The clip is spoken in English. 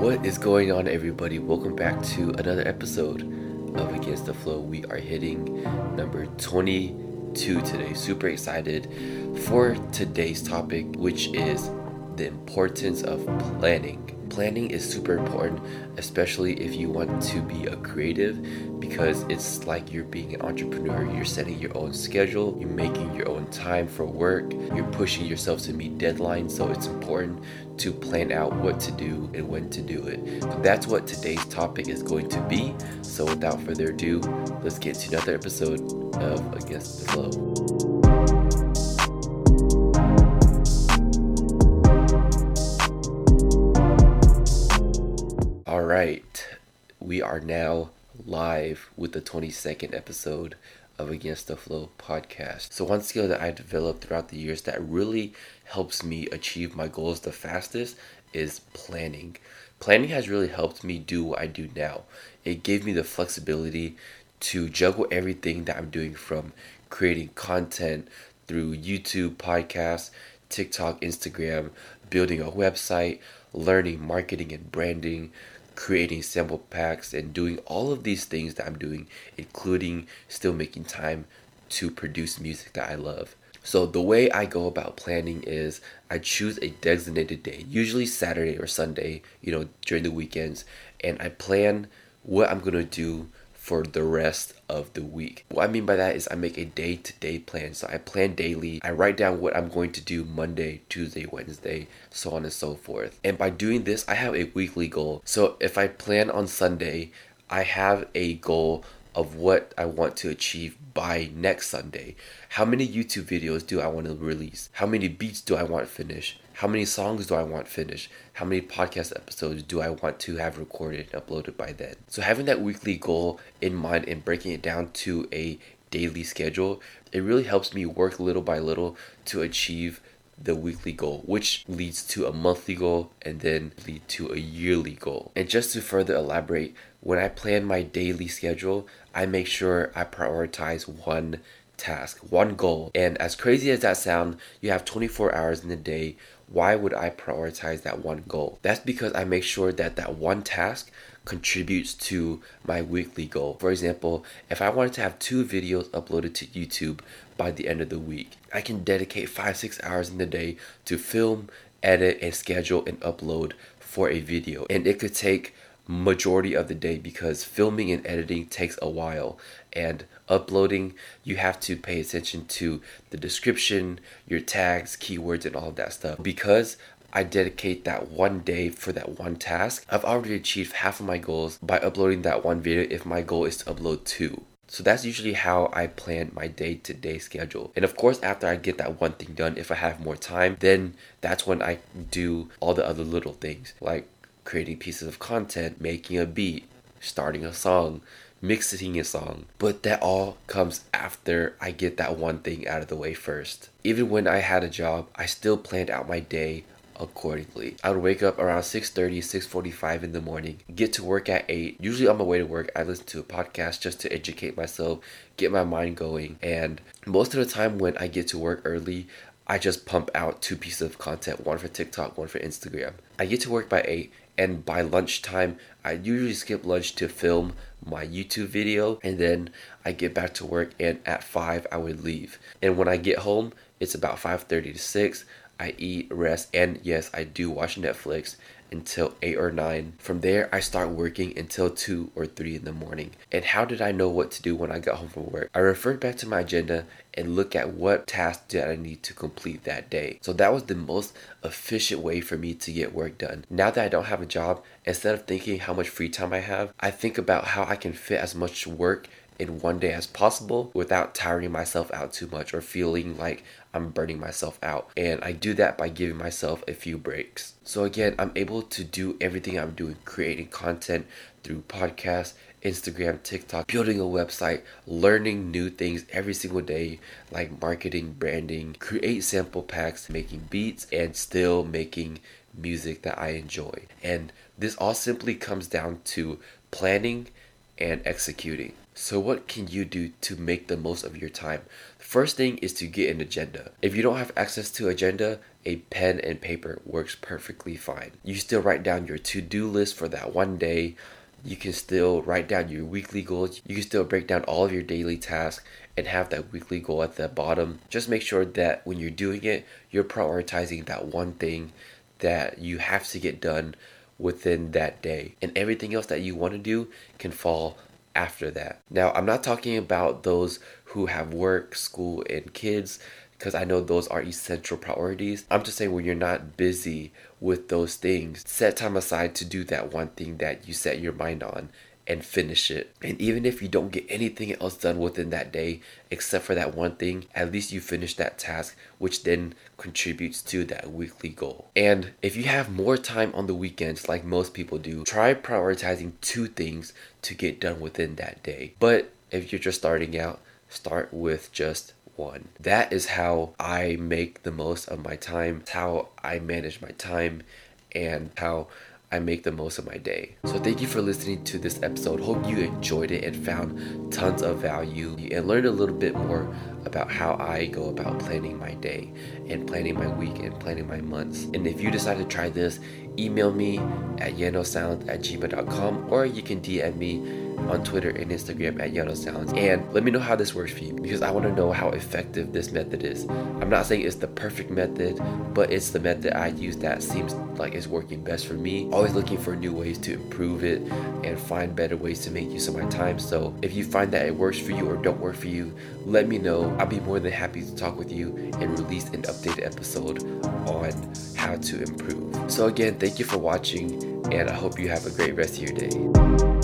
What is going on, everybody? Welcome back to another episode of Against the Flow. We are hitting number 22 today. Super excited for today's topic, which is the importance of planning. Planning is super important, especially if you want to be a creative, because it's like you're being an entrepreneur. You're setting your own schedule, you're making your own time for work, you're pushing yourself to meet deadlines. So it's important to plan out what to do and when to do it. That's what today's topic is going to be. So without further ado, let's get to another episode of Against the Flow. We are now live with the 22nd episode of Against the Flow podcast. So, one skill that I developed throughout the years that really helps me achieve my goals the fastest is planning. Planning has really helped me do what I do now. It gave me the flexibility to juggle everything that I'm doing from creating content through YouTube, podcasts, TikTok, Instagram, building a website, learning marketing and branding, creating sample packs, and doing all of these things that I'm doing, including still making time to produce music that I love. So, the way I go about planning is I choose a designated day, usually Saturday or Sunday, you know, during the weekends, and I plan what I'm gonna do for the rest of the week. What I mean by that is I make a day to day plan. So I plan daily. I write down what I'm going to do Monday, Tuesday, Wednesday, so on and so forth. And by doing this, I have a weekly goal. So if I plan on Sunday, I have a goal of what I want to achieve by next Sunday. How many YouTube videos do I want to release? How many beats do I want finished? How many songs do I want finished? How many podcast episodes do I want to have recorded and uploaded by then? So having that weekly goal in mind and breaking it down to a daily schedule, it really helps me work little by little to achieve the weekly goal, which leads to a monthly goal and then lead to a yearly goal. And just to further elaborate, when I plan my daily schedule, I make sure I prioritize one task, one goal. And as crazy as that sounds, you have 24 hours in the day. Why would I prioritize that one goal? That's because I make sure that that one task contributes to my weekly goal. For example, if I wanted to have two videos uploaded to YouTube by the end of the week, I can dedicate five, six hours in the day to film, edit, and schedule and upload for a video. And it could take majority of the day because filming and editing takes a while and uploading you have to pay attention to the description your tags keywords and all of that stuff because I dedicate that one day for that one task, I've already achieved half of my goals by uploading that one video if my goal is to upload two. So that's usually how I plan my day to day schedule. And of course, after I get that one thing done, if I have more time, then that's when I do all the other little things like creating pieces of content, making a beat, starting a song, mixing a song. But that all comes after I get that one thing out of the way first. Even when I had a job, I still planned out my day accordingly. I would wake up around 6:30, 6:45 in the morning, get to work at 8. Usually on my way to work, I listen to a podcast just to educate myself, get my mind going, and most of the time when I get to work early, I just pump out two pieces of content, one for TikTok, one for Instagram. I get to work by 8 and by lunchtime, I usually skip lunch to film my YouTube video and then I get back to work and at 5 I would leave. And when I get home, it's about 5:30 to 6. I eat, rest, and yes, I do watch Netflix until 8 or 9. From there, I start working until 2 or 3 in the morning. And how did I know what to do when I got home from work? I referred back to my agenda and look at what tasks did I need to complete that day. So that was the most efficient way for me to get work done. Now that I don't have a job, instead of thinking how much free time I have, I think about how I can fit as much work in one day as possible without tiring myself out too much or feeling like I'm burning myself out. And I do that by giving myself a few breaks. So again, I'm able to do everything I'm doing, creating content through podcasts, Instagram, TikTok, building a website, learning new things every single day, like marketing, branding, create sample packs, making beats, and still making music that I enjoy. And this all simply comes down to planning and executing. So, what can you do to make the most of your time? The first thing is to get an agenda. If you don't have access to agenda, a pen and paper works perfectly fine. You still write down your to-do list for that one day. You can still write down your weekly goals. You can still break down all of your daily tasks and have that weekly goal at the bottom. Just make sure that when you're doing it, you're prioritizing that one thing that you have to get done within that day. And everything else that you want to do can fall after that. Now, I'm not talking about those who have work, school, and kids because I know those are essential priorities. I'm just saying when you're not busy with those things, set time aside to do that one thing that you set your mind on and finish it. And even if you don't get anything else done within that day except for that one thing, at least you finish that task, which then contributes to that weekly goal. And if you have more time on the weekends, like most people do, try prioritizing two things to get done within that day. But if you're just starting out, start with just one. That is how I make the most of my time, how I manage my time, and how I make the most of my day. So thank you for listening to this episode. Hope you enjoyed it and found tons of value and learned a little bit more about how I go about planning my day and planning my week and planning my months. And if you decide to try this, email me at yenohsound at gmail.com or you can DM me on Twitter and Instagram at Yenoh Sounds. And let me know how this works for you because I want to know how effective this method is. I'm not saying it's the perfect method, but it's the method I use that seems like it's working best for me. Always looking for new ways to improve it and find better ways to make use of my time. So if you find that it works for you or don't work for you, let me know. I'll be more than happy to talk with you and release an updated episode on how to improve. So again, thank you for watching and I hope you have a great rest of your day.